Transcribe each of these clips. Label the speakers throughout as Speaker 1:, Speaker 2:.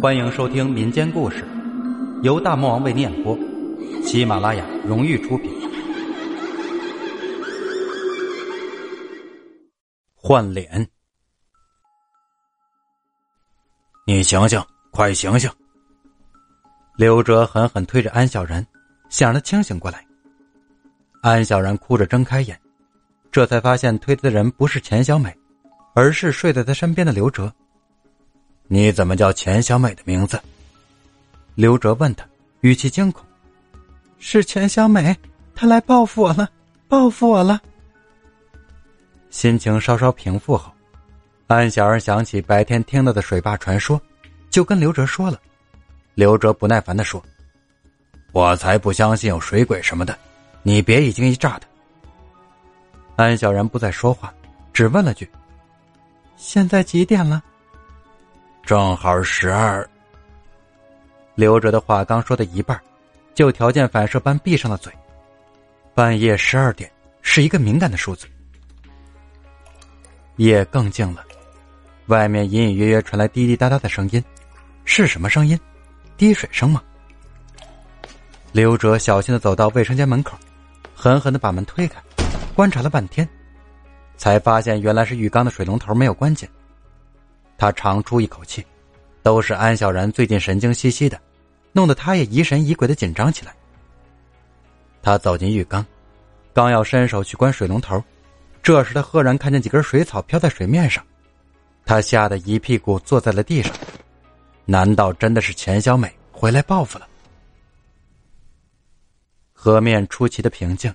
Speaker 1: 欢迎收听民间故事，由大魔王为你演播，喜马拉雅荣誉出品。换脸，你醒醒，快醒醒！刘哲狠狠推着安小然，想让他清醒过来。安小然哭着睁开眼，这才发现推他的人不是钱小美，而是睡在他身边的刘哲。你怎么叫钱小美的名字？刘哲问他，语气惊恐。
Speaker 2: 是钱小美，她来报复我了，报复我了。
Speaker 1: 心情稍稍平复后，安小儿想起白天听到的水坝传说，就跟刘哲说了。刘哲不耐烦的说：“我才不相信有水鬼什么的，你别一惊一乍的。”安小然不再说话，只问了句：“
Speaker 2: 现在几点了？”
Speaker 1: 正好十二。刘哲的话刚说到一半，就条件反射般闭上了嘴。半夜十二点是一个敏感的数字。夜更静了，外面隐隐约约传来滴滴答答的声音，是什么声音？滴水声吗？刘哲小心的走到卫生间门口，狠狠的把门推开，观察了半天，才发现原来是浴缸的水龙头没有关紧。他长出一口气，都是安小然最近神经兮兮的，弄得他也疑神疑鬼的紧张起来。他走进浴缸，刚要伸手去关水龙头，这时他赫然看见几根水草飘在水面上，他吓得一屁股坐在了地上。难道真的是钱小美回来报复了？河面出奇的平静，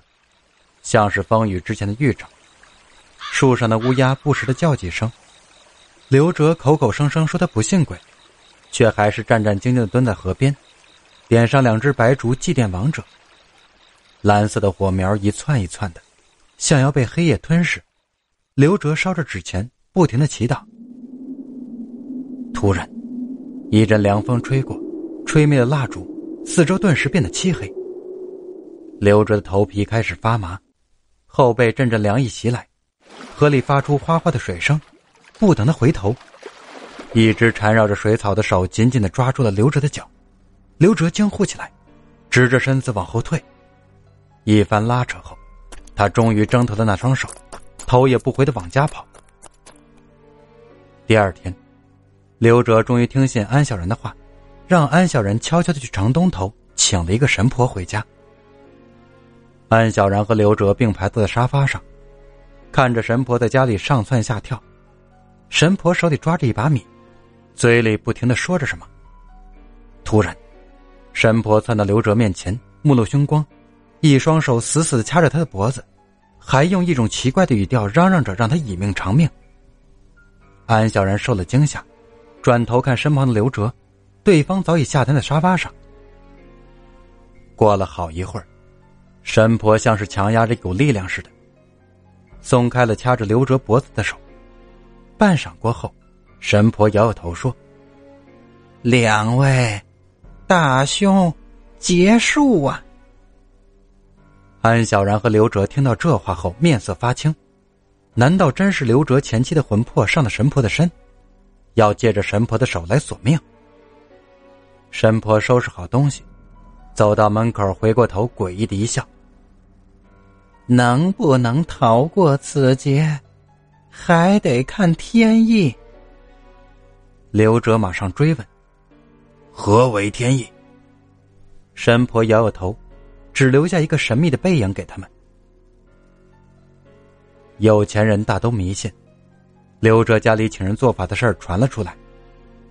Speaker 1: 像是风雨之前的预兆。树上的乌鸦不时的叫几声。刘哲口口声声说他不信鬼，却还是战战兢兢的蹲在河边，点上两只白烛祭奠亡者。蓝色的火苗一窜一窜的，想要被黑夜吞噬。刘哲烧着纸钱，不停的祈祷。突然，一阵凉风吹过，吹灭了蜡烛，四周顿时变得漆黑。刘哲的头皮开始发麻，后背阵阵凉意袭来，河里发出哗哗的水声。不等他回头，一只缠绕着水草的手紧紧的抓住了刘哲的脚，刘哲惊呼起来，直着身子往后退。一番拉扯后，他终于挣脱了那双手，头也不回的往家跑。第二天，刘哲终于听信安小然的话，让安小然悄悄的去城东头请了一个神婆回家。安小然和刘哲并排坐在沙发上，看着神婆在家里上蹿下跳。神婆手里抓着一把米，嘴里不停的说着什么。突然，神婆窜到刘哲面前，目露凶光，一双手死死的掐着他的脖子，还用一种奇怪的语调嚷嚷着让他以命偿命。安小然受了惊吓，转头看身旁的刘哲，对方早已下瘫在沙发上。过了好一会儿，神婆像是强压着一股力量似的，松开了掐着刘哲脖子的手。半晌过后，神婆摇摇头说：“
Speaker 2: 两位大兄，结束啊！”
Speaker 1: 安小然和刘哲听到这话后，面色发青。难道真是刘哲前妻的魂魄上了神婆的身，要借着神婆的手来索命？神婆收拾好东西，走到门口，回过头，诡异的一笑：“
Speaker 2: 能不能逃过此劫？”还得看天意。
Speaker 1: 刘哲马上追问：“何为天意？”神婆摇摇头，只留下一个神秘的背影给他们。有钱人大都迷信，刘哲家里请人做法的事儿传了出来，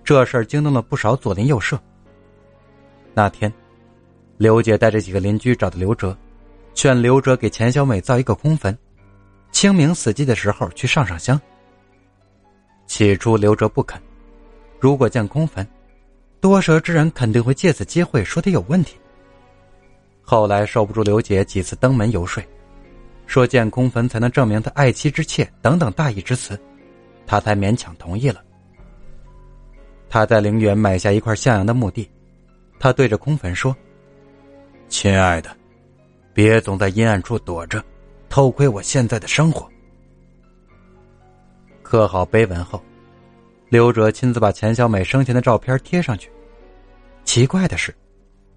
Speaker 1: 这事儿惊动了不少左邻右舍。那天，刘姐带着几个邻居找到刘哲，劝刘哲给钱小美造一个空坟。清明死祭的时候去上上香。起初刘哲不肯，如果建空坟，多舌之人肯定会借此机会说他有问题。后来受不住刘姐几次登门游说，说建空坟才能证明他爱妻之切等等大义之词，他才勉强同意了。他在陵园买下一块向阳的墓地，他对着空坟说：“亲爱的，别总在阴暗处躲着。”偷窥我现在的生活。刻好碑文后，刘哲亲自把钱小美生前的照片贴上去。奇怪的是，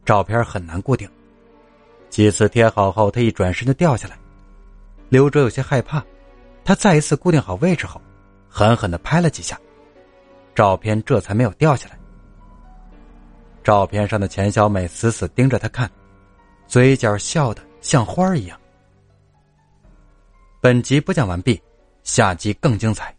Speaker 1: 照片很难固定，几次贴好后，他一转身就掉下来。刘哲有些害怕，他再一次固定好位置后，狠狠的拍了几下，照片这才没有掉下来。照片上的钱小美死死盯着他看，嘴角笑得像花一样。本集播讲完毕，下集更精彩。